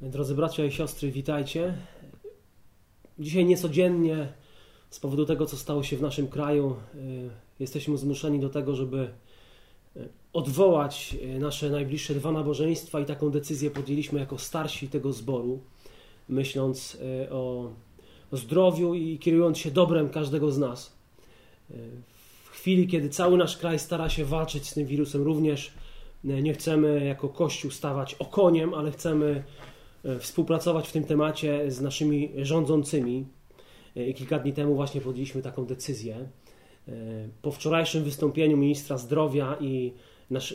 Drodzy bracia i siostry, witajcie. Dzisiaj niecodziennie z powodu tego, co stało się w naszym kraju, y, jesteśmy zmuszeni do tego, żeby y, odwołać y, nasze najbliższe dwa nabożeństwa i taką decyzję podjęliśmy jako starsi tego zboru, myśląc o, zdrowiu i kierując się dobrem każdego z nas. W chwili, kiedy cały nasz kraj stara się walczyć z tym wirusem, również nie chcemy jako Kościół stawać okoniem, ale chcemy współpracować w tym temacie z naszymi rządzącymi. E, I kilka dni temu właśnie podjęliśmy taką decyzję. E, po wczorajszym wystąpieniu ministra zdrowia i nasz,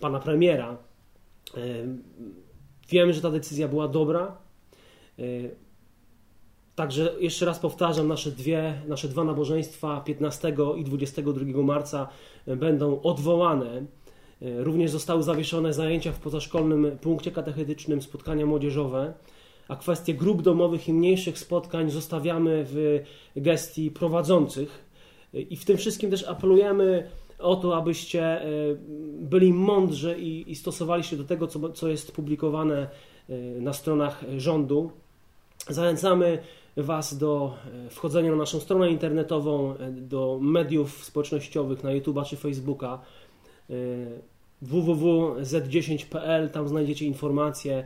pana premiera, wiemy, że ta decyzja była dobra. Także jeszcze raz powtarzam, nasze, dwie, nasze dwa nabożeństwa 15 i 22 marca będą odwołane E, również zostały zawieszone zajęcia w pozaszkolnym punkcie katechetycznym, spotkania młodzieżowe, a kwestie grup domowych i mniejszych spotkań zostawiamy w gestii prowadzących. E, I w tym wszystkim też apelujemy o to, abyście e, byli mądrzy i, i stosowali się do tego, co, co jest publikowane na stronach rządu. Zachęcamy Was do wchodzenia na naszą stronę internetową, do mediów społecznościowych na YouTube czy Facebooka www.z10.pl, tam znajdziecie informacje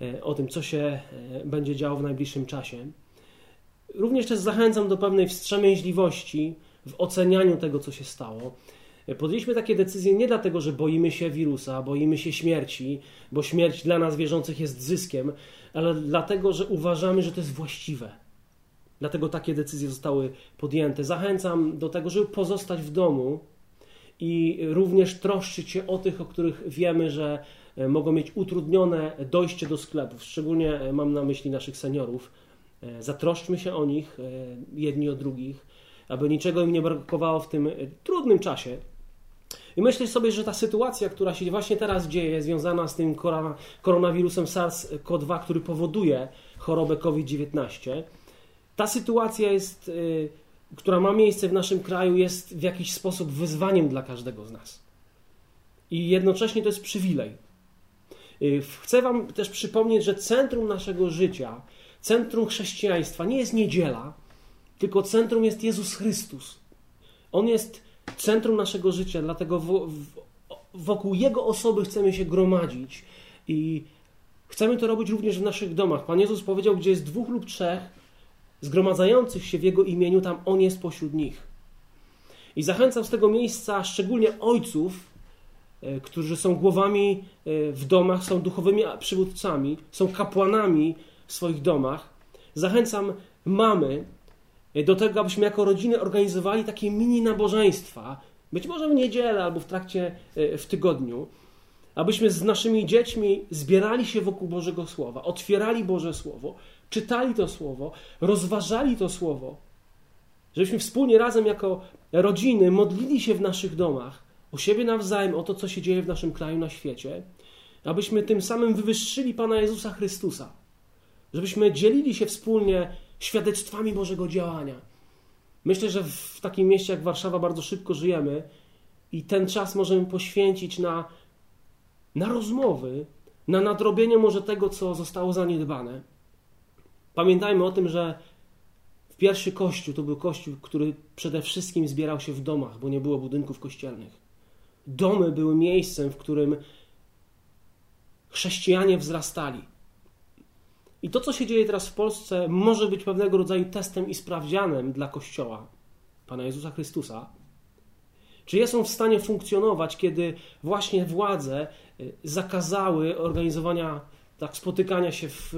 e, o tym, co się e, będzie działo w najbliższym czasie. Również też zachęcam do pewnej wstrzemięźliwości w ocenianiu tego, co się stało. E, podjęliśmy takie decyzje nie dlatego, że boimy się wirusa, boimy się śmierci, bo śmierć dla nas wierzących jest zyskiem, ale dlatego, że uważamy, że to jest właściwe. Dlatego takie decyzje zostały podjęte. Zachęcam do tego, żeby pozostać w domu, i również troszczyć się o tych, o których wiemy, że e, mogą mieć utrudnione dojście do sklepów. Szczególnie e, mam na myśli naszych seniorów. E, zatroszczmy się o nich, jedni o drugich, aby niczego im nie brakowało w tym trudnym czasie. I myślę sobie, że ta sytuacja, która się właśnie teraz dzieje, związana z tym koronawirusem SARS-CoV-2, który powoduje chorobę COVID-19, ta sytuacja jest która ma miejsce w naszym kraju, jest w jakiś sposób wyzwaniem dla każdego z nas. I jednocześnie to jest przywilej. Y, chcę Wam też przypomnieć, że centrum naszego życia, centrum chrześcijaństwa nie jest niedziela, tylko centrum jest Jezus Chrystus. On jest centrum naszego życia, dlatego wokół Jego osoby chcemy się gromadzić i chcemy to robić również w naszych domach. Pan Jezus powiedział, gdzie jest dwóch lub trzech, zgromadzających się w Jego imieniu, tam On jest pośród nich. I zachęcam z tego miejsca szczególnie ojców, e, którzy są głowami e, w domach, są duchowymi przywódcami, są kapłanami w swoich domach. Zachęcam mamy e, do tego, abyśmy jako rodziny organizowali takie mini nabożeństwa, być może w niedzielę albo w trakcie w tygodniu, abyśmy z naszymi dziećmi zbierali się wokół Bożego Słowa, otwierali Boże Słowo, czytali to słowo, rozważali to słowo, żebyśmy wspólnie razem jako rodziny modlili się w naszych domach o siebie nawzajem, o to, co się dzieje w naszym kraju, na świecie, abyśmy tym samym wywyższyli Pana Jezusa Chrystusa, żebyśmy dzielili się wspólnie świadectwami Bożego działania. Myślę, że w takim mieście jak Warszawa bardzo szybko żyjemy i ten czas możemy poświęcić na, na rozmowy, na nadrobienie może tego, co zostało zaniedbane. Pamiętajmy o tym, że pierwszy kościół to był kościół, który przede wszystkim zbierał się w domach, bo nie było budynków kościelnych. Domy były miejscem, w którym chrześcijanie wzrastali. I to, co się dzieje teraz w Polsce, może być pewnego rodzaju testem i sprawdzianem dla Kościoła Pana Jezusa Chrystusa. Czy jest on w stanie funkcjonować, kiedy właśnie władze y, zakazały organizowania tak, spotykania się w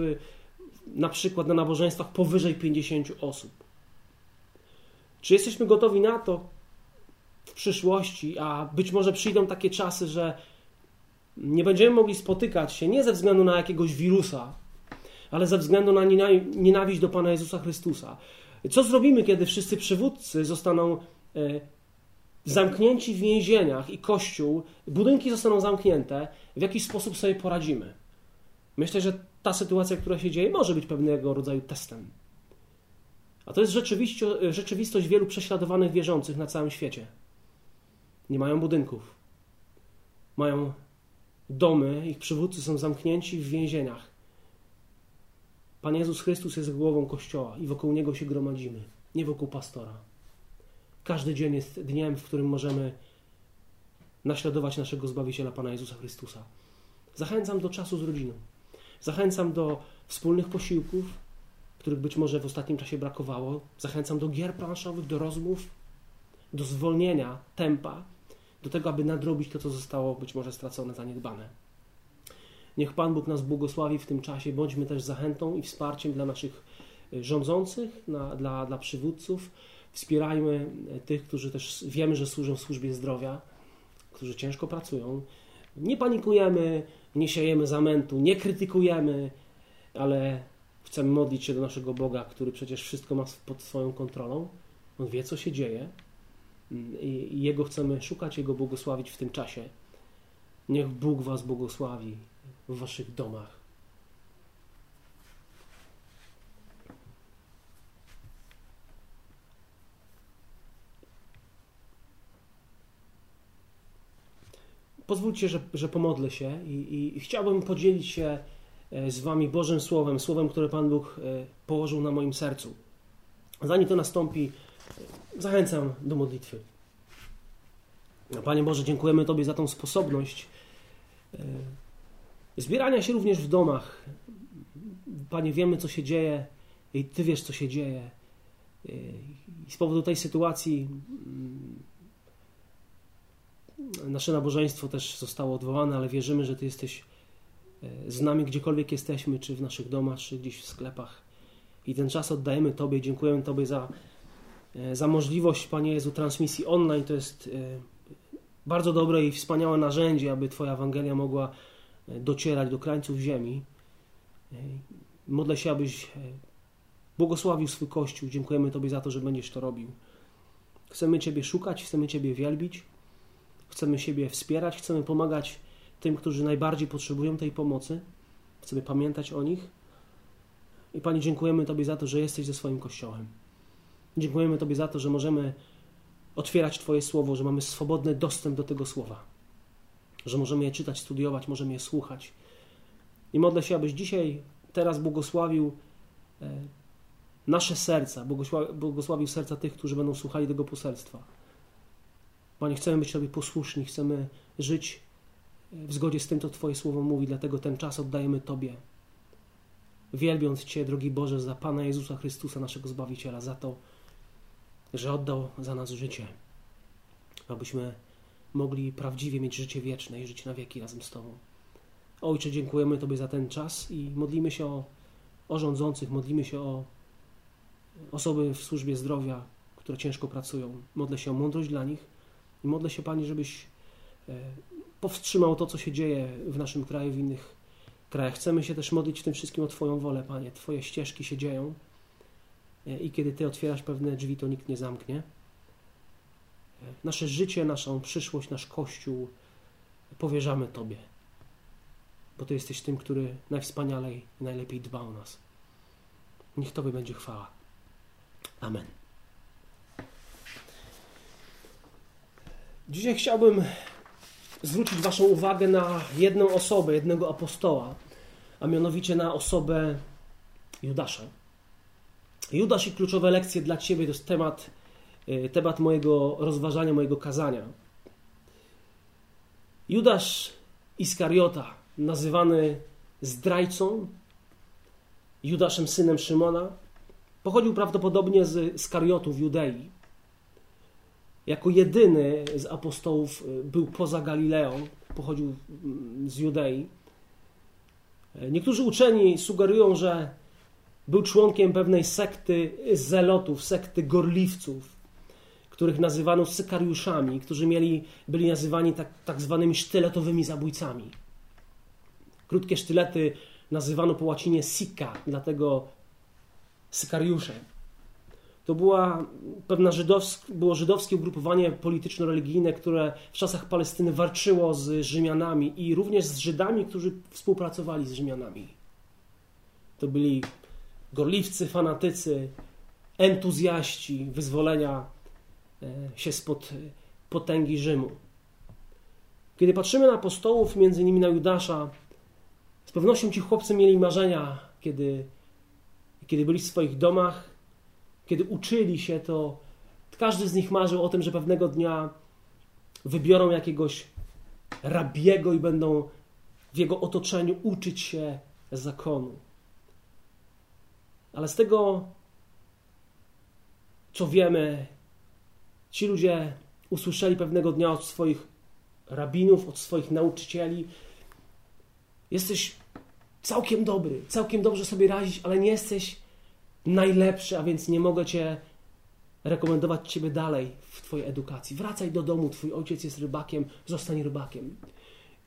na przykład na nabożeństwach powyżej 50 osób. Czy jesteśmy gotowi na to w przyszłości, a być może przyjdą takie czasy, że nie będziemy mogli spotykać się nie ze względu na jakiegoś wirusa, ale ze względu na nienawiść do Pana Jezusa Chrystusa. Co zrobimy, kiedy wszyscy przywódcy zostaną e, zamknięci w więzieniach i kościół, budynki zostaną zamknięte, w jaki sposób sobie poradzimy? Myślę, że ta sytuacja, która się dzieje, może być pewnego rodzaju testem. A to jest rzeczywistość wielu prześladowanych wierzących na całym świecie. Nie mają budynków. Mają domy, ich przywódcy są zamknięci w więzieniach. Pan Jezus Chrystus jest głową Kościoła i wokół Niego się gromadzimy, nie wokół pastora. Każdy dzień jest dniem, w którym możemy naśladować naszego Zbawiciela Pana Jezusa Chrystusa. Zachęcam do czasu z rodziną. Zachęcam do wspólnych posiłków, których być może w ostatnim czasie brakowało. Zachęcam do gier planszowych, do rozmów, do zwolnienia tempa, do tego, aby nadrobić to, co zostało być może stracone, zaniedbane. Niech Pan Bóg nas błogosławi w tym czasie. Bądźmy też zachętą i wsparciem dla naszych y, rządzących, na, dla, dla przywódców. Wspierajmy y, tych, którzy też wiemy, że służą w służbie zdrowia, którzy ciężko pracują. Nie panikujemy, nie siejemy zamętu, nie krytykujemy, ale chcemy modlić się do naszego Boga, który przecież wszystko ma pod swoją kontrolą. On wie, co się dzieje i Jego chcemy szukać, Jego błogosławić w tym czasie. Niech Bóg Was błogosławi w Waszych domach. Pozwólcie, że, że pomodlę się i, i, chciałbym podzielić się e, z Wami Bożym Słowem, Słowem, które Pan Bóg e, położył na moim sercu. Zanim to nastąpi, zachęcam do modlitwy. Panie Boże, dziękujemy Tobie za tą sposobność e, zbierania się również w domach. Panie, wiemy, co się dzieje i Ty wiesz, co się dzieje. I z powodu tej sytuacji mm, nasze nabożeństwo też zostało odwołane, ale wierzymy, że Ty jesteś e, z nami gdziekolwiek jesteśmy, czy w naszych domach, czy gdzieś w sklepach. I ten czas oddajemy Tobie, dziękujemy Tobie za, e, za możliwość, Panie Jezu, transmisji online. To jest e, bardzo dobre i wspaniałe narzędzie, aby Twoja Ewangelia mogła docierać do krańców ziemi. Modlę się, abyś błogosławił swój Kościół. Dziękujemy Tobie za to, że będziesz to robił. Chcemy Ciebie szukać, chcemy Ciebie wielbić. Chcemy siebie wspierać, chcemy pomagać tym, którzy najbardziej potrzebują tej pomocy. Chcemy pamiętać o nich. I Pani, dziękujemy Tobie za to, że jesteś ze swoim Kościołem. Dziękujemy Tobie za to, że możemy otwierać Twoje słowo, że mamy swobodny dostęp do tego słowa, że możemy je czytać, studiować, możemy je słuchać. I modlę się, abyś dzisiaj, teraz błogosławił e, nasze serca, błogosławił serca tych, którzy będą słuchali tego poselstwa. Panie, chcemy być Tobie posłuszni, chcemy żyć w zgodzie z tym, co Twoje słowo mówi, dlatego ten czas oddajemy Tobie. Wielbiąc Cię, drogi Boże, za Pana Jezusa Chrystusa, naszego Zbawiciela, za to, że oddał za nas życie, abyśmy mogli prawdziwie mieć życie wieczne i żyć na wieki razem z Tobą. Ojcze, dziękujemy Tobie za ten czas i modlimy się o, o rządzących, modlimy się o osoby w służbie zdrowia, które ciężko pracują. Modlę się o mądrość dla nich i modlę się, Panie, żebyś e, powstrzymał to, co się dzieje w naszym kraju, w innych krajach. Chcemy się też modlić w tym wszystkim o Twoją wolę, Panie. Twoje ścieżki się dzieją e, i kiedy Ty otwierasz pewne drzwi, to nikt nie zamknie. E, nasze życie, naszą przyszłość, nasz Kościół powierzamy Tobie, bo Ty jesteś tym, który najwspanialej najlepiej dba o nas. Niech Tobie będzie chwała. Amen. Dzisiaj chciałbym zwrócić Waszą uwagę na jedną osobę, jednego apostoła, a mianowicie na osobę Judasza. Judasz i kluczowe lekcje dla Ciebie to jest temat, y, temat mojego rozważania, mojego kazania. Judasz Iskariota, nazywany zdrajcą, Judaszem synem Szymona, pochodził prawdopodobnie z Skariotów Judei jako jedyny z apostołów y, był poza Galileą, pochodził mm, z Judei. Niektórzy uczeni sugerują, że był członkiem pewnej sekty zelotów, sekty gorliwców, których nazywano sykariuszami, którzy mieli, byli nazywani tak, tak zwanymi sztyletowymi zabójcami. Krótkie sztylety nazywano po łacinie sika, dlatego sykariusze. To była pewna żydowsk, było żydowskie ugrupowanie polityczno-religijne, które w czasach Palestyny walczyło z Rzymianami i również z Żydami, którzy współpracowali z Rzymianami. To byli gorliwcy, fanatycy, entuzjaści wyzwolenia e, się spod potęgi Rzymu. Kiedy patrzymy na apostołów, między innymi na Judasza, z pewnością ci chłopcy mieli marzenia, kiedy kiedy byli w swoich domach, kiedy uczyli się, to każdy z nich marzył o tym, że pewnego dnia wybiorą jakiegoś rabiego i będą w jego otoczeniu uczyć się zakonu. Ale z tego, co wiemy, ci ludzie usłyszeli pewnego dnia od swoich rabinów, od swoich nauczycieli: Jesteś całkiem dobry, całkiem dobrze sobie radzić, ale nie jesteś najlepszy, a więc nie mogę cię rekomendować ciebie dalej w twojej edukacji. Wracaj do domu, twój ojciec jest rybakiem, zostań rybakiem.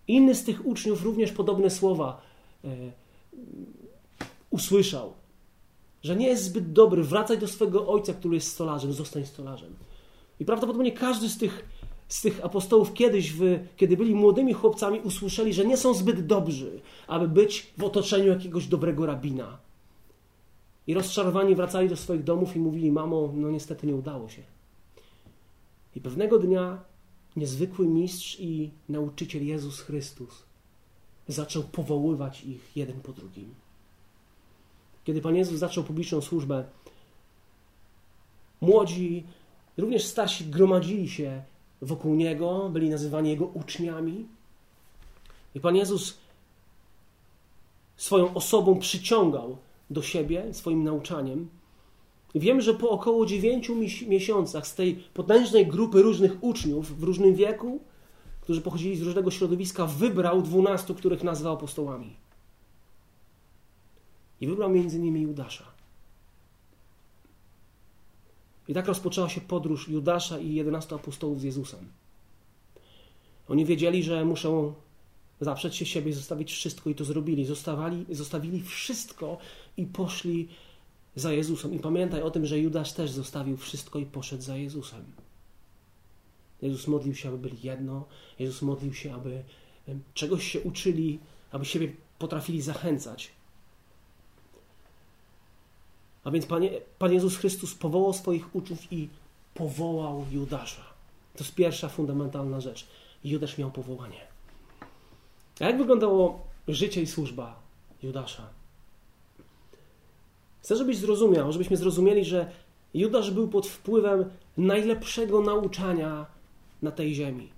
Inny z tych uczniów również podobne słowa e, usłyszał, że nie jest zbyt dobry, wracaj do swego ojca, który jest stolarzem, zostań stolarzem. I prawdopodobnie każdy z tych, z tych apostołów kiedyś, w, kiedy byli młodymi chłopcami, usłyszeli, że nie są zbyt dobrzy, aby być w otoczeniu jakiegoś dobrego rabina. I rozczarowani wracali do swoich domów i mówili: Mamo, no niestety nie udało się. I pewnego dnia niezwykły mistrz i nauczyciel Jezus Chrystus zaczął powoływać ich jeden po drugim. Kiedy Pan Jezus zaczął publiczną służbę, młodzi, również starsi gromadzili się wokół Niego, byli nazywani Jego uczniami. I Pan Jezus swoją osobą przyciągał do siebie swoim nauczaniem. Wiem, że po około dziewięciu miesiącach z tej potężnej grupy różnych uczniów w różnym wieku, którzy pochodzili z różnego środowiska, wybrał dwunastu, których nazwał apostołami. I wybrał między nimi Judasza. I tak rozpoczęła się podróż Judasza i jedenastu apostołów z Jezusem. Oni wiedzieli, że muszą zaprzeć się siebie, zostawić wszystko i to zrobili. Zostawali, zostawili wszystko i poszli za Jezusem. I pamiętaj o tym, że Judasz też zostawił wszystko i poszedł za Jezusem. Jezus modlił się, aby byli jedno. Jezus modlił się, aby czegoś się uczyli, aby siebie potrafili zachęcać. A więc Pan, Pan Jezus Chrystus powołał swoich uczniów i powołał Judasza. To jest pierwsza fundamentalna rzecz. Judasz miał powołanie. A jak wyglądało życie i służba Judasza? Chcę, żebyś zrozumiał, żebyśmy zrozumieli, że Judasz był pod wpływem najlepszego nauczania na tej ziemi.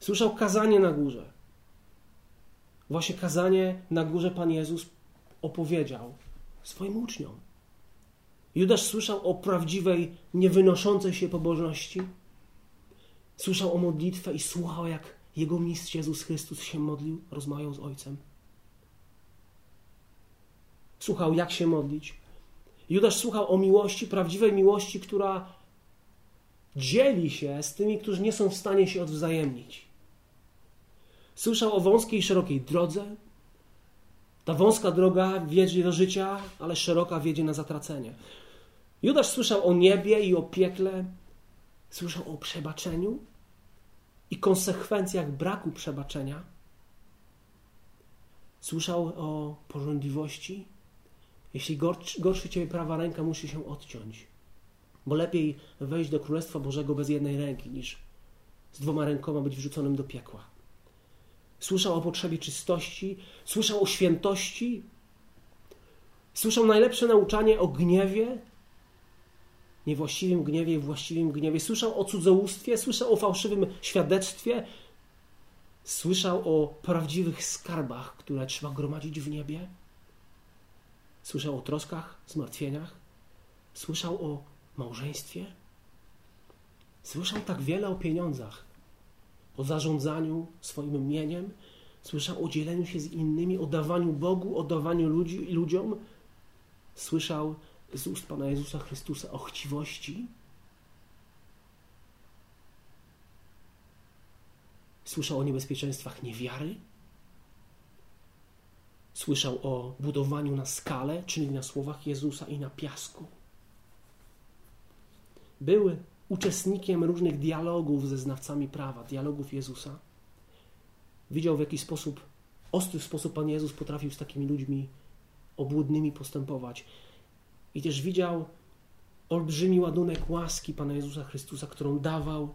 Słyszał kazanie na górze. Właśnie kazanie na górze Pan Jezus opowiedział swoim uczniom. Judasz słyszał o prawdziwej, niewynoszącej się pobożności. Słyszał o modlitwę i słuchał, jak jego mistrz Jezus Chrystus się modlił, rozmawiał z Ojcem. Słuchał, jak się modlić. Judasz słuchał o miłości, prawdziwej miłości, która dzieli się z tymi, którzy nie są w stanie się odwzajemnić. Słyszał o wąskiej i szerokiej drodze. Ta wąska droga wiedzie do życia, ale szeroka wiedzie na zatracenie. Judasz słyszał o niebie i o piekle, słyszał o przebaczeniu i konsekwencjach braku przebaczenia. Słyszał o porządliwości. Jeśli gorszy, gorszy ciebie prawa ręka, musi się odciąć. Bo lepiej wejść do Królestwa Bożego bez jednej ręki, niż z dwoma rękoma być wrzuconym do piekła. Słyszał o potrzebie czystości, słyszał o świętości, słyszał najlepsze nauczanie o gniewie, niewłaściwym gniewie i właściwym gniewie. Słyszał o cudzołóstwie, słyszał o fałszywym świadectwie, słyszał o prawdziwych skarbach, które trzeba gromadzić w niebie. Słyszał o troskach, zmartwieniach, słyszał o małżeństwie. Słyszał tak wiele o pieniądzach, o zarządzaniu swoim mieniem, słyszał o dzieleniu się z innymi, o dawaniu Bogu, o dawaniu ludzi, ludziom. Słyszał z ust Pana Jezusa Chrystusa o chciwości. Słyszał o niebezpieczeństwach niewiary. Słyszał o budowaniu na skale, czyli na słowach Jezusa i na piasku. Był uczestnikiem różnych dialogów ze znawcami prawa, dialogów Jezusa. Widział w jaki sposób, ostry sposób Pan Jezus potrafił z takimi ludźmi obłudnymi postępować. I też widział olbrzymi ładunek łaski Pana Jezusa Chrystusa, którą dawał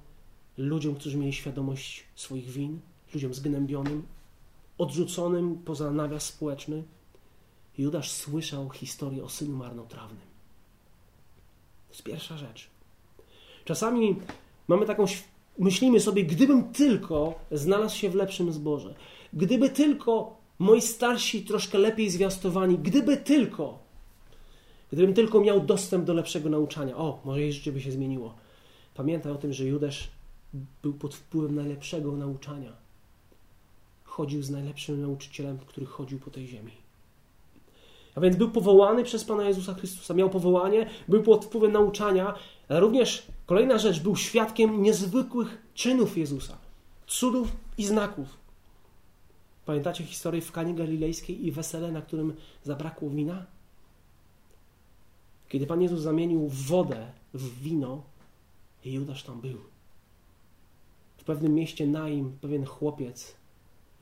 ludziom, którzy mieli świadomość swoich win, ludziom zgnębionym, odrzuconym poza nawias społeczny. Judasz słyszał historię o synu marnotrawnym. To jest pierwsza rzecz. Czasami mamy taką, myślimy sobie, gdybym tylko znalazł się w lepszym zborze, gdyby tylko moi starsi troszkę lepiej zwiastowani, gdyby tylko, gdybym tylko miał dostęp do lepszego nauczania, o, moje życie by się zmieniło. Pamiętaj o tym, że Judasz był pod wpływem najlepszego nauczania. Chodził z najlepszym nauczycielem, który chodził po tej ziemi. A więc był powołany przez Pana Jezusa Chrystusa, miał powołanie, był pod wpływem nauczania, ale również kolejna rzecz, był świadkiem niezwykłych czynów Jezusa, cudów i znaków. Pamiętacie historię w Kanie Galilejskiej i wesele, na którym zabrakło wina? Kiedy Pan Jezus zamienił wodę w wino, Judasz tam był. W pewnym mieście Naim pewien chłopiec,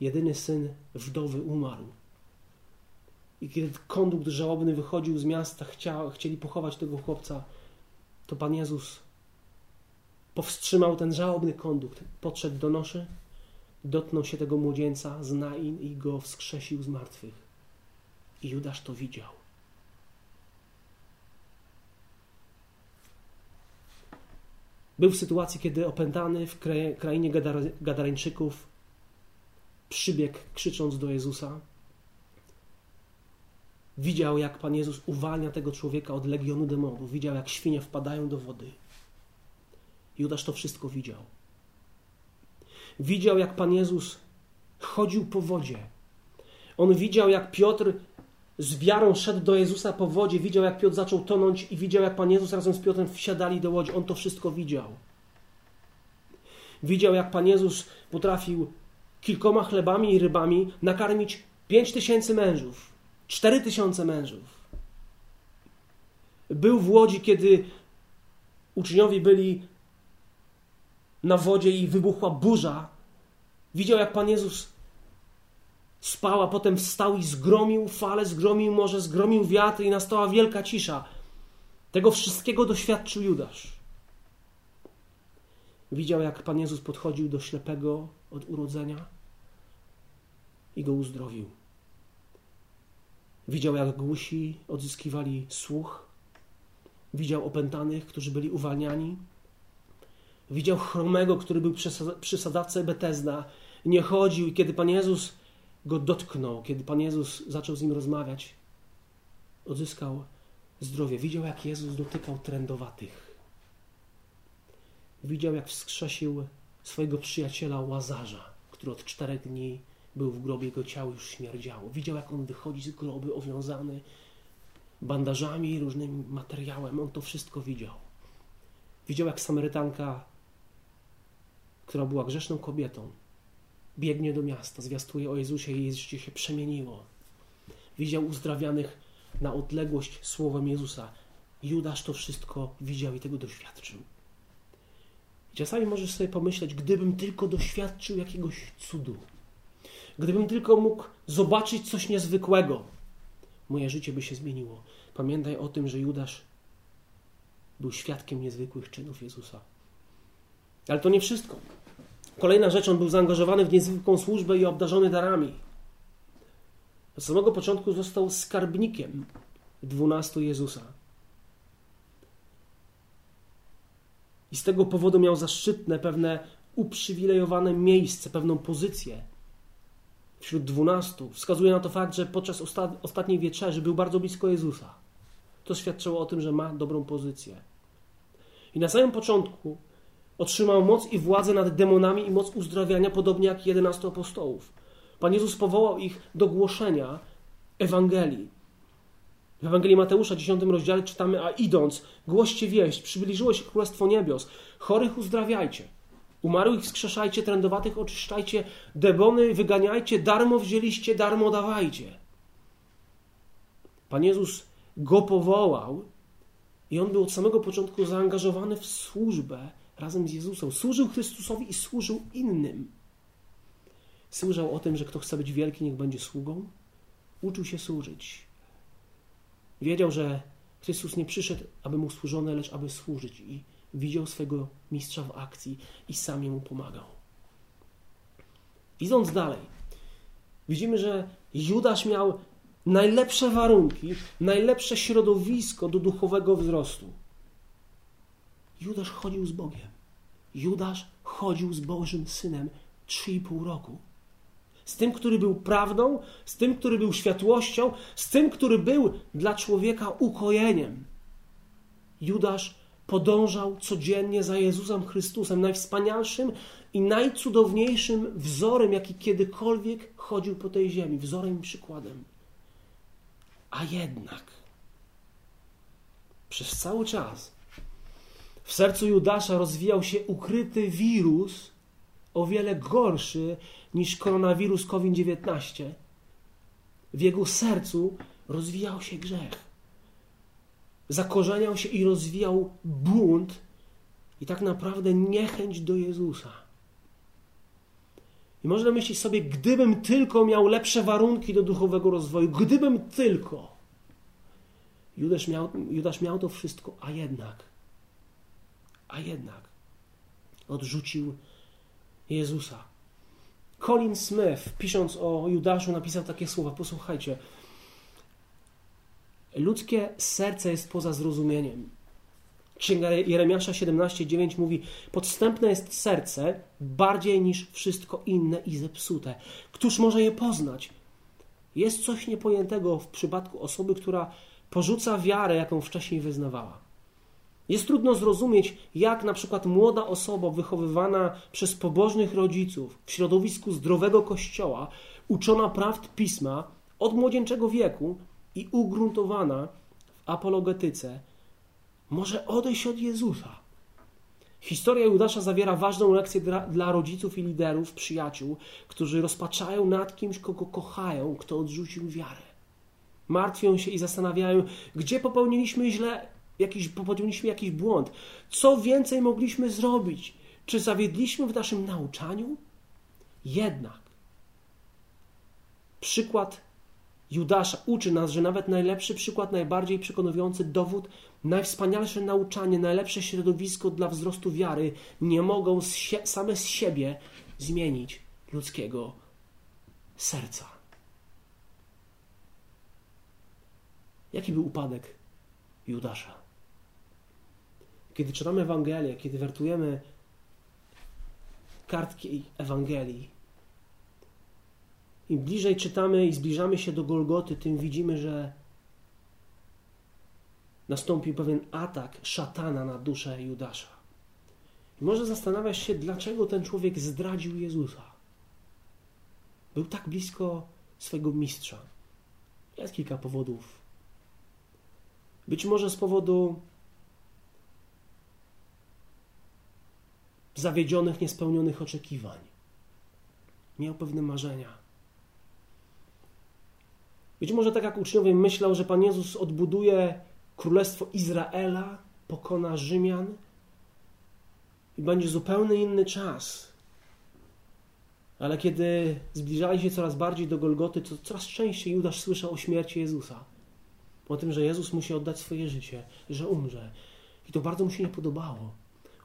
jedyny syn wdowy, umarł. I kiedy kondukt żałobny wychodził z miasta, chciał, chcieli pochować tego chłopca, to Pan Jezus powstrzymał ten żałobny kondukt. Podszedł do noszy, dotknął się tego młodzieńca z Nain i go wskrzesił z martwych. I Judasz to widział. Był w sytuacji, kiedy opętany w krainie Gadarańczyków przybiegł krzycząc do Jezusa. Widział, jak Pan Jezus uwalnia tego człowieka od legionu demonów. Widział, jak świnie wpadają do wody. Judasz to wszystko widział. Widział, jak Pan Jezus chodził po wodzie. On widział, jak Piotr z wiarą szedł do Jezusa po wodzie, widział jak Piotr zaczął tonąć i widział jak Pan Jezus razem z Piotrem wsiadali do łodzi. On to wszystko widział. Widział jak Pan Jezus potrafił kilkoma chlebami i rybami nakarmić pięć tysięcy mężów, cztery tysiące mężów. Był w łodzi, kiedy uczniowie byli na wodzie i wybuchła burza. Widział jak Pan Jezus spał, a potem wstał i zgromił fale, zgromił morze, zgromił wiatr i nastała wielka cisza. Tego wszystkiego doświadczył Judasz. Widział, jak Pan Jezus podchodził do ślepego od urodzenia i go uzdrowił. Widział, jak głusi odzyskiwali słuch. Widział opętanych, którzy byli uwalniani. Widział chromego, który był przy sadawce Betesda. Nie chodził i kiedy Pan Jezus go dotknął, kiedy Pan Jezus zaczął z nim rozmawiać, odzyskał zdrowie. Widział, jak Jezus dotykał trędowatych. Widział, jak wskrzesił swojego przyjaciela Łazarza, który od czterech dni był w grobie, jego ciało już śmierdziało. Widział, jak on wychodzi z groby owiązany bandażami i różnym materiałem. On to wszystko widział. Widział, jak Samarytanka, która była grzeszną kobietą, biegnie do miasta, zwiastuje o Jezusie i jej życie się przemieniło. Widział uzdrawianych na odległość słowem Jezusa. Judasz to wszystko widział i tego doświadczył. Czasami możesz sobie pomyśleć, gdybym tylko doświadczył jakiegoś cudu, gdybym tylko mógł zobaczyć coś niezwykłego, moje życie by się zmieniło. Pamiętaj o tym, że Judasz był świadkiem niezwykłych czynów Jezusa. Ale to nie wszystko. Kolejna rzecz, on był zaangażowany w niezwykłą służbę i obdarzony darami. Od samego początku został skarbnikiem dwunastu Jezusa. I z tego powodu miał zaszczytne, pewne uprzywilejowane miejsce, pewną pozycję wśród dwunastu. Wskazuje na to fakt, że podczas osta ostatniej wieczerzy był bardzo blisko Jezusa. To świadczyło o tym, że ma dobrą pozycję. I na samym początku Otrzymał moc i władzę nad demonami i moc uzdrawiania, podobnie jak 11 apostołów. Pan Jezus powołał ich do głoszenia Ewangelii. W Ewangelii Mateusza, 10 rozdziale czytamy, a idąc, głoście wieść, przybliżyło się Królestwo Niebios, chorych uzdrawiajcie, umarłych wskrzeszajcie, trędowatych oczyszczajcie, demony wyganiajcie, darmo wzięliście, darmo dawajcie. Pan Jezus go powołał i on był od samego początku zaangażowany w służbę razem z Jezusem. Służył Chrystusowi i służył innym. Słyszał o tym, że kto chce być wielki, niech będzie sługą. Uczył się służyć. Wiedział, że Chrystus nie przyszedł, aby mu służono, lecz aby służyć. I widział swego mistrza w akcji i sam mu pomagał. Idąc dalej, widzimy, że Judasz miał najlepsze warunki, najlepsze środowisko do duchowego wzrostu. Judasz chodził z Bogiem. Judasz chodził z Bożym Synem 3,5 roku. Z tym, który był prawdą, z tym, który był światłością, z tym, który był dla człowieka ukojeniem. Judasz podążał codziennie za Jezusem Chrystusem, najwspanialszym i najcudowniejszym wzorem, jaki kiedykolwiek chodził po tej ziemi, wzorem i przykładem. A jednak przez cały czas w sercu Judasza rozwijał się ukryty wirus, o wiele gorszy niż koronawirus COVID-19. W jego sercu rozwijał się grzech. Zakorzeniał się i rozwijał bunt i tak naprawdę niechęć do Jezusa. I można myśleć sobie, gdybym tylko miał lepsze warunki do duchowego rozwoju, gdybym tylko. Judasz miał, Judasz miał to wszystko, a jednak, a jednak odrzucił Jezusa. Colin Smith, pisząc o Judaszu, napisał takie słowa. Posłuchajcie. Ludzkie serce jest poza zrozumieniem. Księga Jeremiasza 17:9 mówi: Podstępne jest serce bardziej niż wszystko inne i zepsute. Któż może je poznać? Jest coś niepojętego w przypadku osoby, która porzuca wiarę, jaką wcześniej wyznawała. Jest trudno zrozumieć, jak na przykład młoda osoba wychowywana przez pobożnych rodziców w środowisku zdrowego kościoła, uczona prawd pisma od młodzieńczego wieku i ugruntowana w apologetyce, może odejść od Jezusa. Historia Judasza zawiera ważną lekcję dla, dla rodziców i liderów, przyjaciół, którzy rozpaczają nad kimś, kogo kochają, kto odrzucił wiarę. Martwią się i zastanawiają, gdzie popełniliśmy źle, jakiś, popełniliśmy jakiś błąd. Co więcej mogliśmy zrobić? Czy zawiedliśmy w naszym nauczaniu? Jednak przykład Judasza uczy nas, że nawet najlepszy przykład, najbardziej przekonujący dowód, najwspanialsze nauczanie, najlepsze środowisko dla wzrostu wiary nie mogą z same z siebie zmienić ludzkiego serca. Jaki był upadek Judasza? Kiedy czytamy Ewangelię, kiedy wertujemy kartki Ewangelii, im bliżej czytamy i zbliżamy się do Golgoty, tym widzimy, że nastąpił pewien atak szatana na duszę Judasza. I może zastanawiać się, dlaczego ten człowiek zdradził Jezusa. Był tak blisko swojego mistrza. Jest kilka powodów. Być może z powodu zawiedzionych, niespełnionych oczekiwań. Miał pewne marzenia. Być może tak jak uczniowie myślał, że Pan Jezus odbuduje królestwo Izraela, pokona Rzymian i będzie zupełnie inny czas. Ale kiedy zbliżali się coraz bardziej do Golgoty, to coraz częściej Judasz słyszał o śmierci Jezusa. O tym, że Jezus musi oddać swoje życie, że umrze. I to bardzo mu się nie podobało.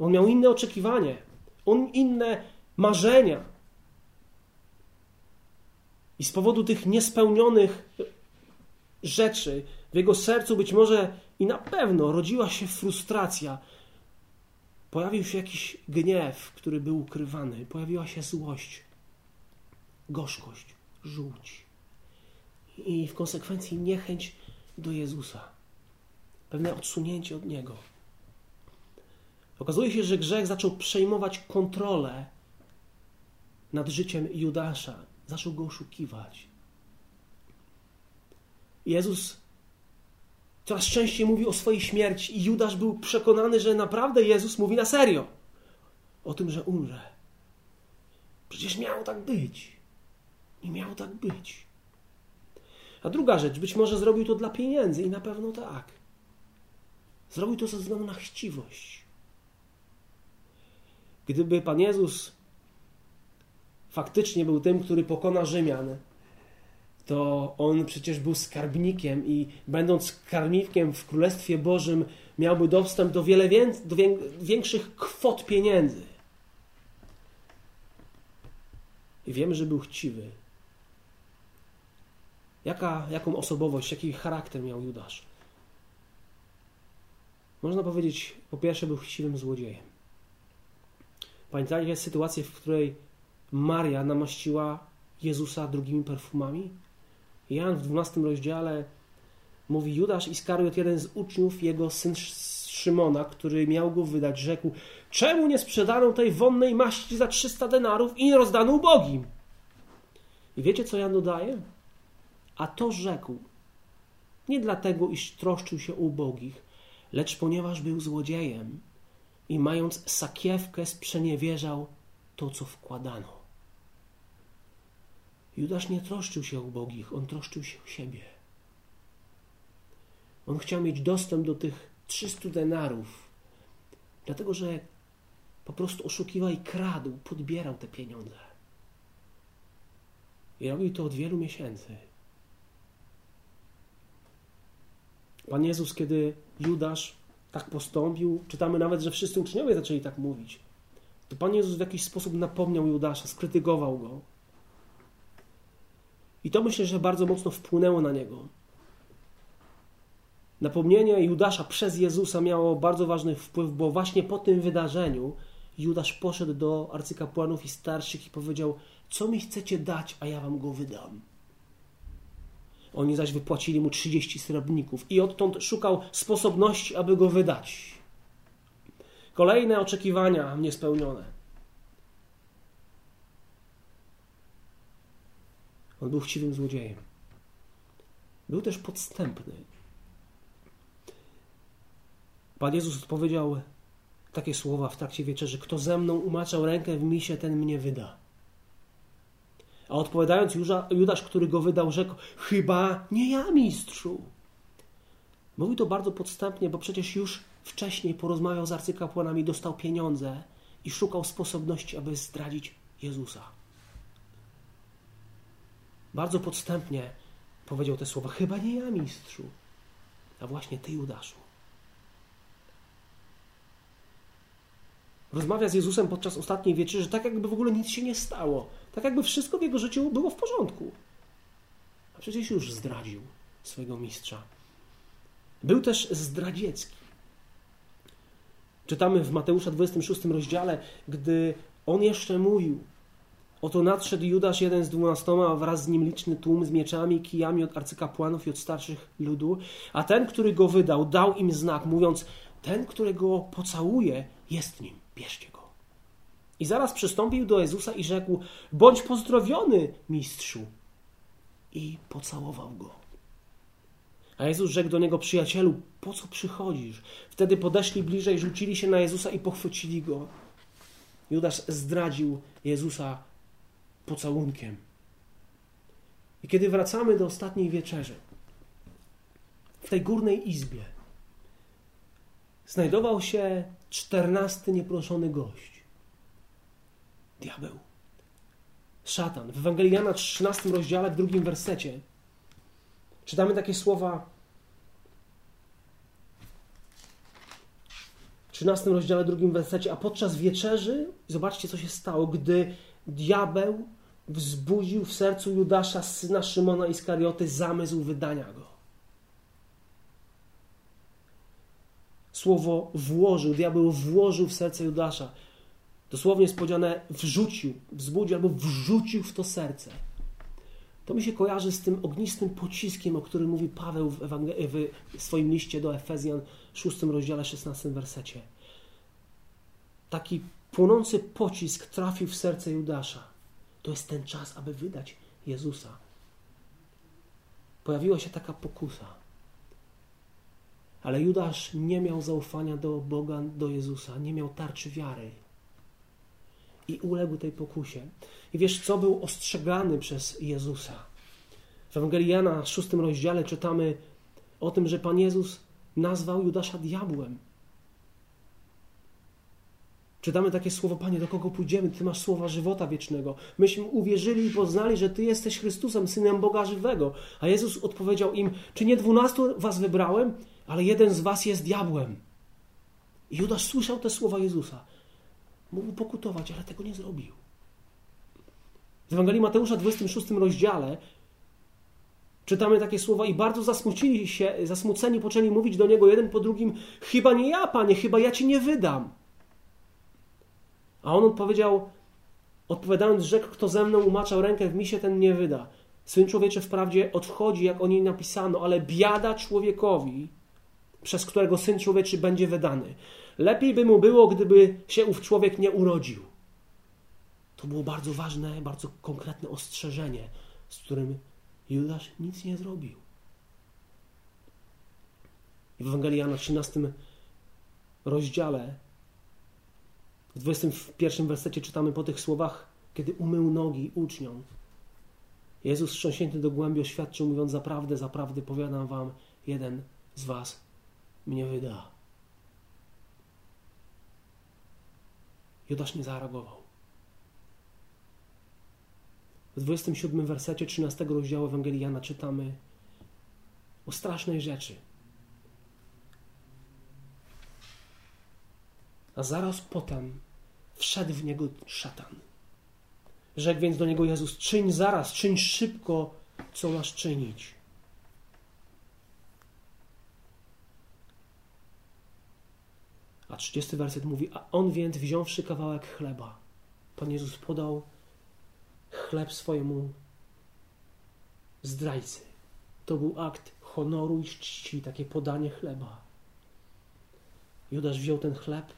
On miał inne oczekiwanie, on inne marzenia. I z powodu tych niespełnionych rzeczy w jego sercu być może i na pewno rodziła się frustracja. Pojawił się jakiś gniew, który był ukrywany. Pojawiła się złość, gorzkość, żółć. I w konsekwencji niechęć do Jezusa. Pewne odsunięcie od Niego. Okazuje się, że grzech zaczął przejmować kontrolę nad życiem Judasza. Zaczął go oszukiwać. Jezus coraz częściej mówił o swojej śmierci i Judasz był przekonany, że naprawdę Jezus mówi na serio o tym, że umrze. Przecież miało tak być. Nie miało tak być. A druga rzecz, być może zrobił to dla pieniędzy i na pewno tak. Zrobił to ze względu na chciwość. Gdyby Pan Jezus faktycznie był tym, który pokona Rzymian, to on przecież był skarbnikiem i będąc skarbnikiem w Królestwie Bożym miałby dostęp do wiele do większych kwot pieniędzy. I wiemy, że był chciwy. Jaka, jaką osobowość, jaki charakter miał Judasz? Można powiedzieć, po pierwsze, był chciwym złodziejem. Pamiętacie sytuację, w której Maria namaściła Jezusa drugimi perfumami? Jan w 12 rozdziale mówi: Judasz Iskariot, jeden z uczniów, jego syn Szymona, który miał go wydać, rzekł: Czemu nie sprzedano tej wonnej maści za 300 denarów i nie rozdano ubogim? I wiecie, co Jan dodaje? A to rzekł nie dlatego, iż troszczył się ubogich, lecz ponieważ był złodziejem i mając sakiewkę sprzeniewierzał to, co wkładano. Judasz nie troszczył się ubogich, on troszczył się siebie. On chciał mieć dostęp do tych 300 denarów, dlatego że po prostu oszukiwał i kradł, podbierał te pieniądze. I robił to od wielu miesięcy. Pan Jezus, kiedy Judasz tak postąpił, czytamy nawet, że wszyscy uczniowie zaczęli tak mówić, to Pan Jezus w jakiś sposób napomniał Judasza, skrytykował go. I to myślę, że bardzo mocno wpłynęło na niego. Napomnienie Judasza przez Jezusa miało bardzo ważny wpływ, bo właśnie po tym wydarzeniu Judasz poszedł do arcykapłanów i starszych i powiedział: Co mi chcecie dać, a ja wam go wydam. Oni zaś wypłacili mu 30 srebrników i odtąd szukał sposobności, aby go wydać. Kolejne oczekiwania niespełnione. On był chciwym złodziejem. Był też podstępny. Pan Jezus odpowiedział takie słowa w trakcie wieczerzy: Kto ze mną umaczał rękę w misie, ten mnie wyda. A odpowiadając Judasz, który go wydał, rzekł: Chyba nie ja, mistrzu. Mówił to bardzo podstępnie, bo przecież już wcześniej porozmawiał z arcykapłanami, dostał pieniądze i szukał sposobności, aby zdradzić Jezusa. Bardzo podstępnie powiedział te słowa: Chyba nie ja, mistrzu, a właśnie ty, Judaszu. Rozmawia z Jezusem podczas ostatniej wieczerzy, tak jakby w ogóle nic się nie stało. Tak jakby wszystko w jego życiu było w porządku. A przecież już zdradził swojego mistrza. Był też zdradziecki. Czytamy w Mateusza 26 rozdziale, gdy on jeszcze mówił, Oto nadszedł Judasz, jeden z dwunastoma, a wraz z nim liczny tłum z mieczami, kijami od arcykapłanów i od starszych ludu. A ten, który go wydał, dał im znak, mówiąc: Ten, którego pocałuje, jest nim, bierzcie. I zaraz przystąpił do Jezusa i rzekł: Bądź pozdrowiony, mistrzu. I pocałował go. A Jezus rzekł do niego: Przyjacielu, po co przychodzisz? Wtedy podeszli bliżej, rzucili się na Jezusa i pochwycili go. Judasz zdradził Jezusa pocałunkiem. I kiedy wracamy do ostatniej wieczerzy, w tej górnej izbie znajdował się czternasty nieproszony gość. Diabeł. Szatan. W Ewangelii Jana 13 rozdziale, w drugim wersecie czytamy takie słowa 13 rozdziale, drugim wersecie, a podczas wieczerzy, zobaczcie co się stało, gdy diabeł wzbudził w sercu Judasza, syna Szymona Iskarioty, zamysł wydania go. Słowo włożył, diabeł włożył w serce Judasza. Dosłownie spodziane wrzucił, wzbudził albo wrzucił w to serce. To mi się kojarzy z tym ognistym pociskiem, o którym mówi Paweł w, w swoim liście do Efezjan, 6 rozdziale, 16 wersecie. Taki płonący pocisk trafił w serce Judasza. To jest ten czas, aby wydać Jezusa. Pojawiła się taka pokusa. Ale Judasz nie miał zaufania do Boga, do Jezusa, nie miał tarczy wiary. I uległ tej pokusie. I wiesz, co był ostrzegany przez Jezusa? W Ewangelii Jana szóstym rozdziale czytamy o tym, że Pan Jezus nazwał Judasza diabłem. Czytamy takie słowo, Panie, do kogo pójdziemy? Ty masz słowa żywota wiecznego. Myśmy uwierzyli i poznali, że Ty jesteś Chrystusem, Synem Boga żywego. A Jezus odpowiedział im, czy nie dwunastu was wybrałem, ale jeden z was jest diabłem. I Judasz słyszał te słowa Jezusa. Mógł pokutować, ale tego nie zrobił. W Ewangelii Mateusza 26 rozdziale Czytamy takie słowa i bardzo zasmucili się, zasmuceni poczęli mówić do niego jeden po drugim: Chyba nie ja, panie, chyba ja ci nie wydam. A on odpowiedział: Odpowiadając, rzekł: Kto ze mną umaczał rękę w misie, ten nie wyda. Syn człowieczy wprawdzie odchodzi, jak o niej napisano, ale biada człowiekowi, przez którego syn człowieczy będzie wydany. Lepiej by mu było, gdyby się ów człowiek nie urodził. To było bardzo ważne, bardzo konkretne ostrzeżenie, z którym Judasz nic nie zrobił. I w Ewangelii Jana 13 rozdziale, w 21 wersecie czytamy po tych słowach, kiedy umył nogi uczniom. Jezus wstrząśnięty do głębi oświadczył, mówiąc zaprawdę, zaprawdę powiadam wam, jeden z was mnie wyda. Judasz nie zareagował. W 27 wersecie 13 rozdziału Ewangelii Jana czytamy o strasznej rzeczy. A zaraz potem wszedł w niego szatan. Rzekł więc do niego Jezus: Czyń zaraz, czyń szybko, co masz czynić. A 30 werset mówi: A on więc, wziąwszy kawałek chleba, Pan Jezus podał chleb swojemu zdrajcy. To był akt honoru i czci, takie podanie chleba. Judasz wziął ten chleb,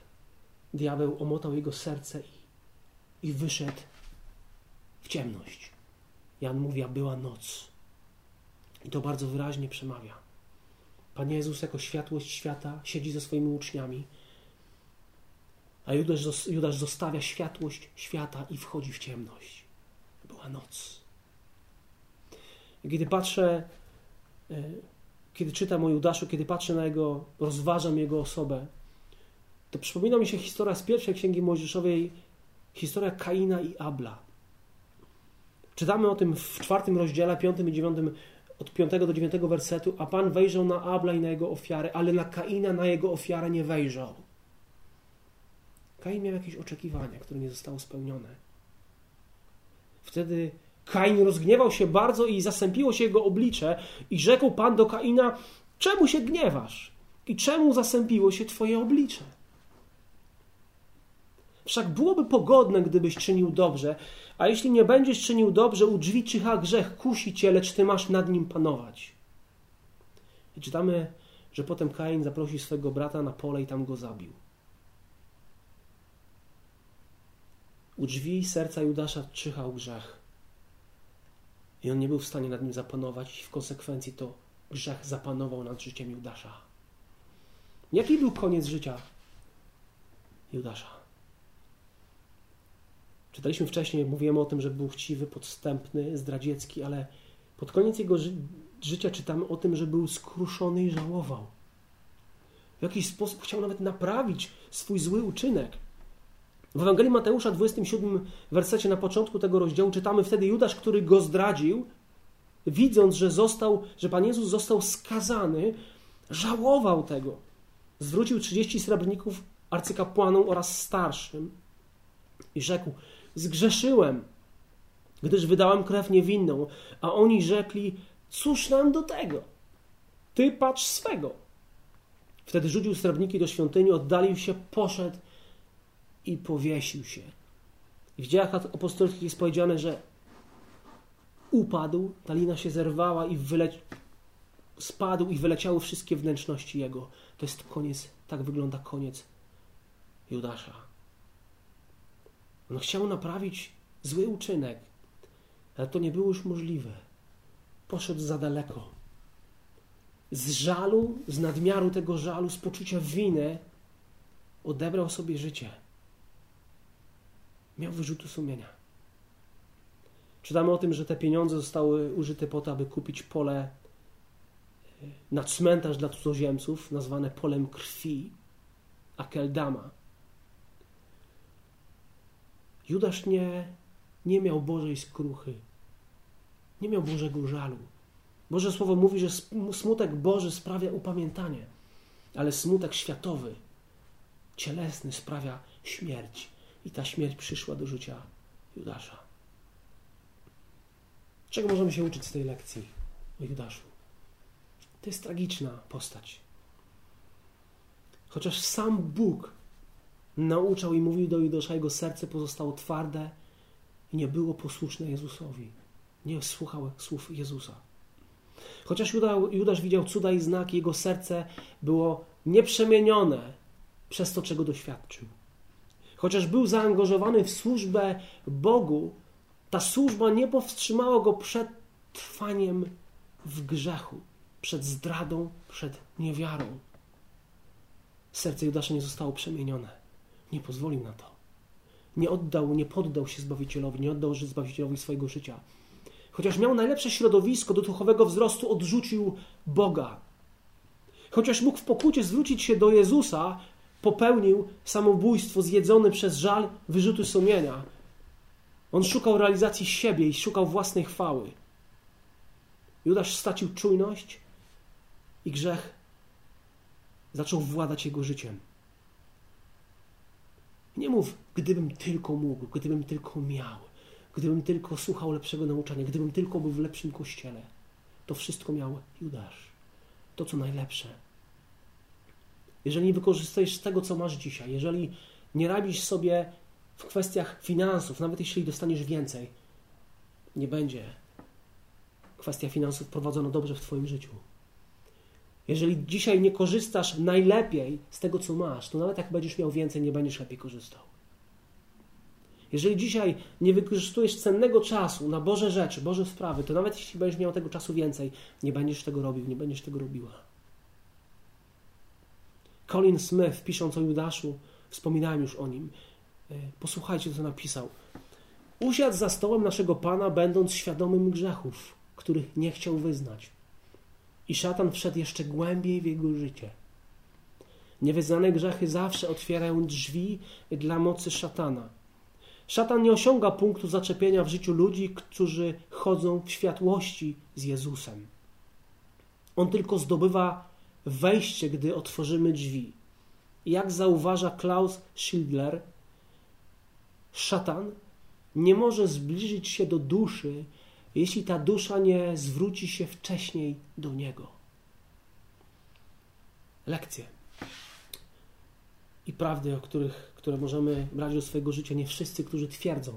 diabeł omotał jego serce i, i wyszedł w ciemność. Jan mówi, a była noc. I to bardzo wyraźnie przemawia. Pan Jezus jako światłość świata siedzi ze swoimi uczniami, a Judasz, Judasz zostawia światłość świata i wchodzi w ciemność. Była noc. Kiedy patrzę, e, kiedy czytam o Judaszu, kiedy patrzę na jego, rozważam jego osobę, to przypomina mi się historia z pierwszej księgi Mojżeszowej, historia Kaina i Abla. Czytamy o tym w czwartym rozdziale, piątym i dziewiątym, od piątego do dziewiątego wersetu, a Pan wejrzał na Abla i na jego ofiarę, ale na Kaina, na jego ofiarę nie wejrzał. Kain miał jakieś oczekiwania, które nie zostały spełnione. Wtedy Kain rozgniewał się bardzo i zasępiło się jego oblicze i rzekł Pan do Kaina, czemu się gniewasz? I czemu zasępiło się twoje oblicze? Wszak byłoby pogodne, gdybyś czynił dobrze, a jeśli nie będziesz czynił dobrze, u drzwi czyha grzech, kusi cię, lecz ty masz nad nim panować. I czytamy, że potem Kain zaprosił swego brata na pole i tam go zabił. U drzwi serca Judasza czyhał grzech. I on nie był w stanie nad nim zapanować, i w konsekwencji to grzech zapanował nad życiem Judasza. Jaki był koniec życia Judasza? Czytaliśmy wcześniej, mówiłem o tym, że był chciwy, podstępny, zdradziecki, ale pod koniec jego ży życia czytamy o tym, że był skruszony i żałował. W jakiś sposób chciał nawet naprawić swój zły uczynek. W Ewangelii Mateusza, 27 wersecie na początku tego rozdziału czytamy wtedy Judasz, który go zdradził, widząc, że został, że Pan Jezus został skazany, żałował tego. Zwrócił 30 srebrników arcykapłanom oraz starszym i rzekł: Zgrzeszyłem, gdyż wydałem krew niewinną, a oni rzekli: Cóż nam do tego? Ty patrz swego. Wtedy rzucił srebrniki do świątyni, oddalił się, poszedł i powiesił się. W dziejach apostolskich jest powiedziane, że upadł, ta lina się zerwała i wyleci, spadł i wyleciały wszystkie wnętrzności jego. To jest koniec, tak wygląda koniec Judasza. On chciał naprawić zły uczynek, ale to nie było już możliwe. Poszedł za daleko. Z żalu, z nadmiaru tego żalu, z poczucia winy odebrał sobie życie miał wyrzutu sumienia. Czytamy o tym, że te pieniądze zostały użyte po to, aby kupić pole e, na cmentarz dla cudzoziemców, nazwane polem krwi, Akeldama. Judasz nie, nie miał Bożej skruchy, nie miał Bożego żalu. Boże Słowo mówi, że smutek Boży sprawia upamiętanie, ale smutek światowy, cielesny sprawia śmierć. I ta śmierć przyszła do życia Judasza. Czego możemy się uczyć z tej lekcji? o Judaszu. To jest tragiczna postać. Chociaż sam Bóg nauczał i mówił do Judasza, jego serce pozostało twarde i nie było posłuszne Jezusowi. Nie słuchał słów Jezusa. Chociaż Judasz widział cuda i znaki, jego serce było nieprzemienione przez to, czego doświadczył. Chociaż był zaangażowany w służbę Bogu, ta służba nie powstrzymała go przed trwaniem w grzechu, przed zdradą, przed niewiarą. Serce Judasza nie zostało przemienione. Nie pozwolił na to. Nie oddał, nie poddał się Zbawicielowi, nie oddał Zbawicielowi swojego życia. Chociaż miał najlepsze środowisko do duchowego wzrostu, odrzucił Boga. Chociaż mógł w pokucie zwrócić się do Jezusa, popełnił samobójstwo zjedzony przez żal, wyrzuty sumienia. On szukał realizacji siebie i szukał własnej chwały. Judasz stracił czujność i grzech zaczął władać jego życiem. Nie mów, gdybym tylko mógł, gdybym tylko miał, gdybym tylko słuchał lepszego nauczania, gdybym tylko był w lepszym kościele. To wszystko miał Judasz. To, co najlepsze. Jeżeli nie wykorzystajesz tego, co masz dzisiaj, jeżeli nie rabisz sobie w kwestiach finansów, nawet jeśli dostaniesz więcej, nie będzie kwestia finansów prowadzona dobrze w Twoim życiu. Jeżeli dzisiaj nie korzystasz najlepiej z tego, co masz, to nawet jak będziesz miał więcej, nie będziesz lepiej korzystał. Jeżeli dzisiaj nie wykorzystujesz cennego czasu na Boże rzeczy, Boże sprawy, to nawet jeśli będziesz miał tego czasu więcej, nie będziesz tego robił, nie będziesz tego robiła. Colin Smith, pisząc o Judaszu, wspominałem już o nim. E, posłuchajcie, co napisał. Usiadł za stołem naszego Pana, będąc świadomym grzechów, których nie chciał wyznać. I szatan wszedł jeszcze głębiej w jego życie. Niewyznane grzechy zawsze otwierają drzwi dla mocy szatana. Szatan nie osiąga punktu zaczepienia w życiu ludzi, którzy chodzą w światłości z Jezusem. On tylko zdobywa wejście, gdy otworzymy drzwi. Jak zauważa Klaus Schindler, szatan nie może zbliżyć się do duszy, jeśli ta dusza nie zwróci się wcześniej do niego. Lekcje i prawdy, o których, które możemy brać do swojego życia. Nie wszyscy, którzy twierdzą,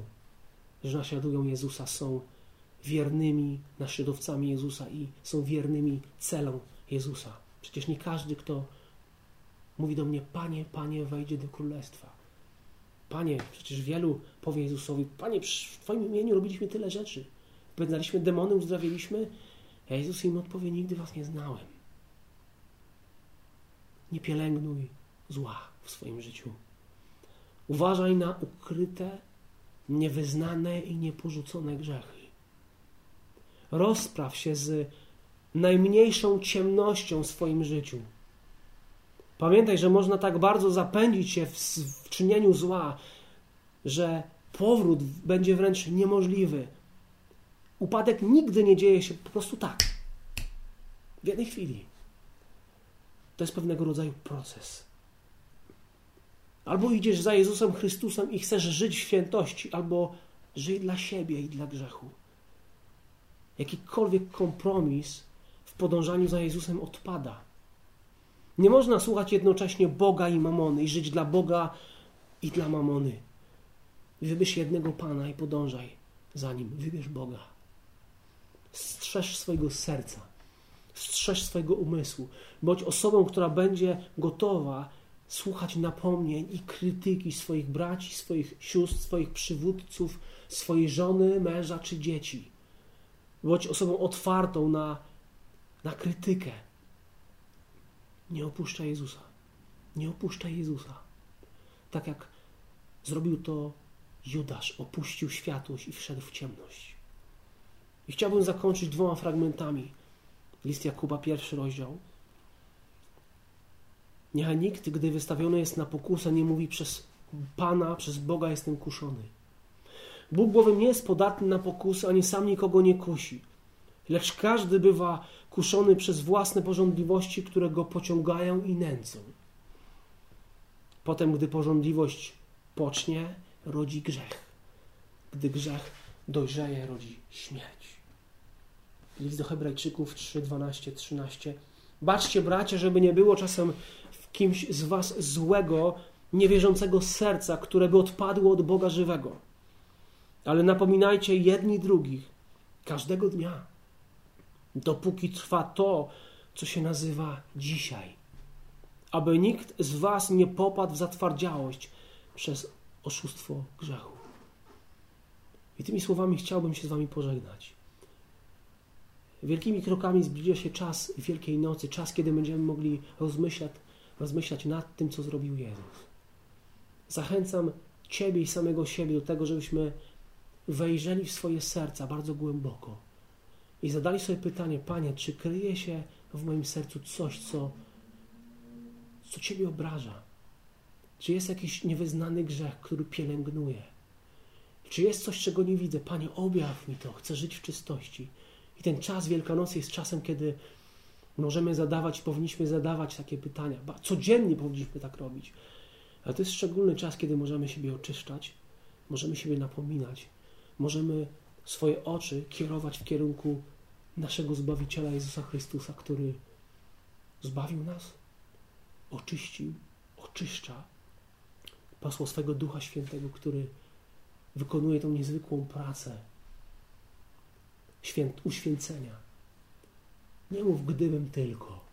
że naśladują Jezusa, są wiernymi naśladowcami Jezusa i są wiernymi celom Jezusa. Przecież nie każdy, kto mówi do mnie, Panie, Panie, wejdzie do królestwa. Panie, przecież wielu powie Jezusowi, Panie, w Twoim imieniu robiliśmy tyle rzeczy. Wygnaliśmy demony, uzdrawiliśmy. A Jezus im odpowie, nigdy Was nie znałem. Nie pielęgnuj zła w swoim życiu. Uważaj na ukryte, niewyznane i nieporzucone grzechy. Rozpraw się z najmniejszą ciemnością w swoim życiu. Pamiętaj, że można tak bardzo zapędzić się w, w czynieniu zła, że powrót będzie wręcz niemożliwy. Upadek nigdy nie dzieje się po prostu tak. W jednej chwili. To jest pewnego rodzaju proces. Albo idziesz za Jezusem Chrystusem i chcesz żyć w świętości, albo żyj dla siebie i dla grzechu. Jakikolwiek kompromis podążaniu za Jezusem odpada. Nie można słuchać jednocześnie Boga i mamony i żyć dla Boga i dla mamony. Wybierz jednego Pana i podążaj za Nim. Wybierz Boga. Strzeż swojego serca. Strzeż swojego umysłu. Bądź osobą, która będzie gotowa słuchać napomnień i krytyki swoich braci, swoich sióstr, swoich przywódców, swojej żony, męża czy dzieci. Bądź osobą otwartą na, na krytykę. Nie opuszczaj Jezusa. Nie opuszczaj Jezusa. Tak jak zrobił to Judasz, opuścił światłość i wszedł w ciemność. I chciałbym zakończyć dwoma fragmentami. List Jakuba, pierwszy rozdział, Niechaj nikt, gdy wystawiony jest na pokusę, nie mówi przez Pana, przez Boga jestem kuszony. Bóg bowiem nie jest podatny na pokusy, ani sam nikogo nie kusi. Lecz każdy bywa kuszony przez własne porządliwości, które go pociągają i nęcą. Potem, gdy porządliwość pocznie, rodzi grzech. Gdy grzech dojrzeje, rodzi śmierć. List do Hebrajczyków 3, 12, 13. Baczcie, bracia, żeby nie było czasem w kimś z was złego, niewierzącego serca, które by odpadło od Boga żywego. Ale napominajcie jedni drugich każdego dnia, dopóki trwa to, co się nazywa dzisiaj. Aby nikt z was nie popadł w zatwardziałość przez oszustwo grzechu. I tymi słowami chciałbym się z wami pożegnać. Wielkimi krokami zbliża się czas Wielkiej Nocy, czas, kiedy będziemy mogli rozmyślać, rozmyślać nad tym, co zrobił Jezus. Zachęcam Ciebie i samego siebie do tego, żebyśmy wejrzeli w swoje serca bardzo głęboko i zadali sobie pytanie, Panie, czy kryje się w moim sercu coś, co, co Ciebie obraża? Czy jest jakiś niewyznany grzech, który pielęgnuje? Czy jest coś, czego nie widzę? Panie, objaw mi to, chcę żyć w czystości. I ten czas Wielkanocy jest czasem, kiedy możemy zadawać, powinniśmy zadawać takie pytania. Codziennie powinniśmy tak robić. Ale to jest szczególny czas, kiedy możemy siebie oczyszczać, możemy siebie napominać, możemy swoje oczy kierować w kierunku naszego Zbawiciela Jezusa Chrystusa, który zbawił nas, oczyścił, oczyszcza, posłał swego Ducha Świętego, który wykonuje tą niezwykłą pracę święt, uświęcenia. Nie mów gdybym tylko.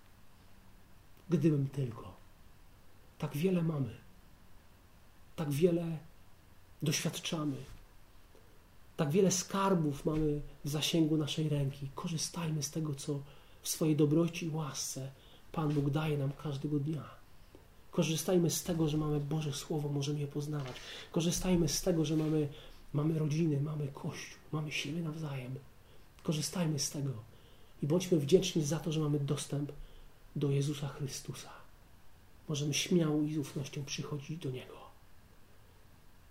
Gdybym tylko. Tak wiele mamy. Tak wiele doświadczamy. Tak wiele skarbów mamy w zasięgu naszej ręki. Korzystajmy z tego, co w swojej dobroci i łasce Pan Bóg daje nam każdego dnia. Korzystajmy z tego, że mamy Boże Słowo, możemy je poznawać. Korzystajmy z tego, że mamy, mamy rodziny, mamy Kościół, mamy siebie nawzajem. Korzystajmy z tego i bądźmy wdzięczni za to, że mamy dostęp do Jezusa Chrystusa. Możemy śmiało i z ufnością przychodzić do Niego.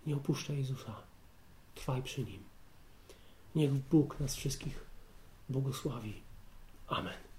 Nie opuszczaj Jezusa. Trwaj przy Nim. Niech Bóg nas wszystkich błogosławi. Amen.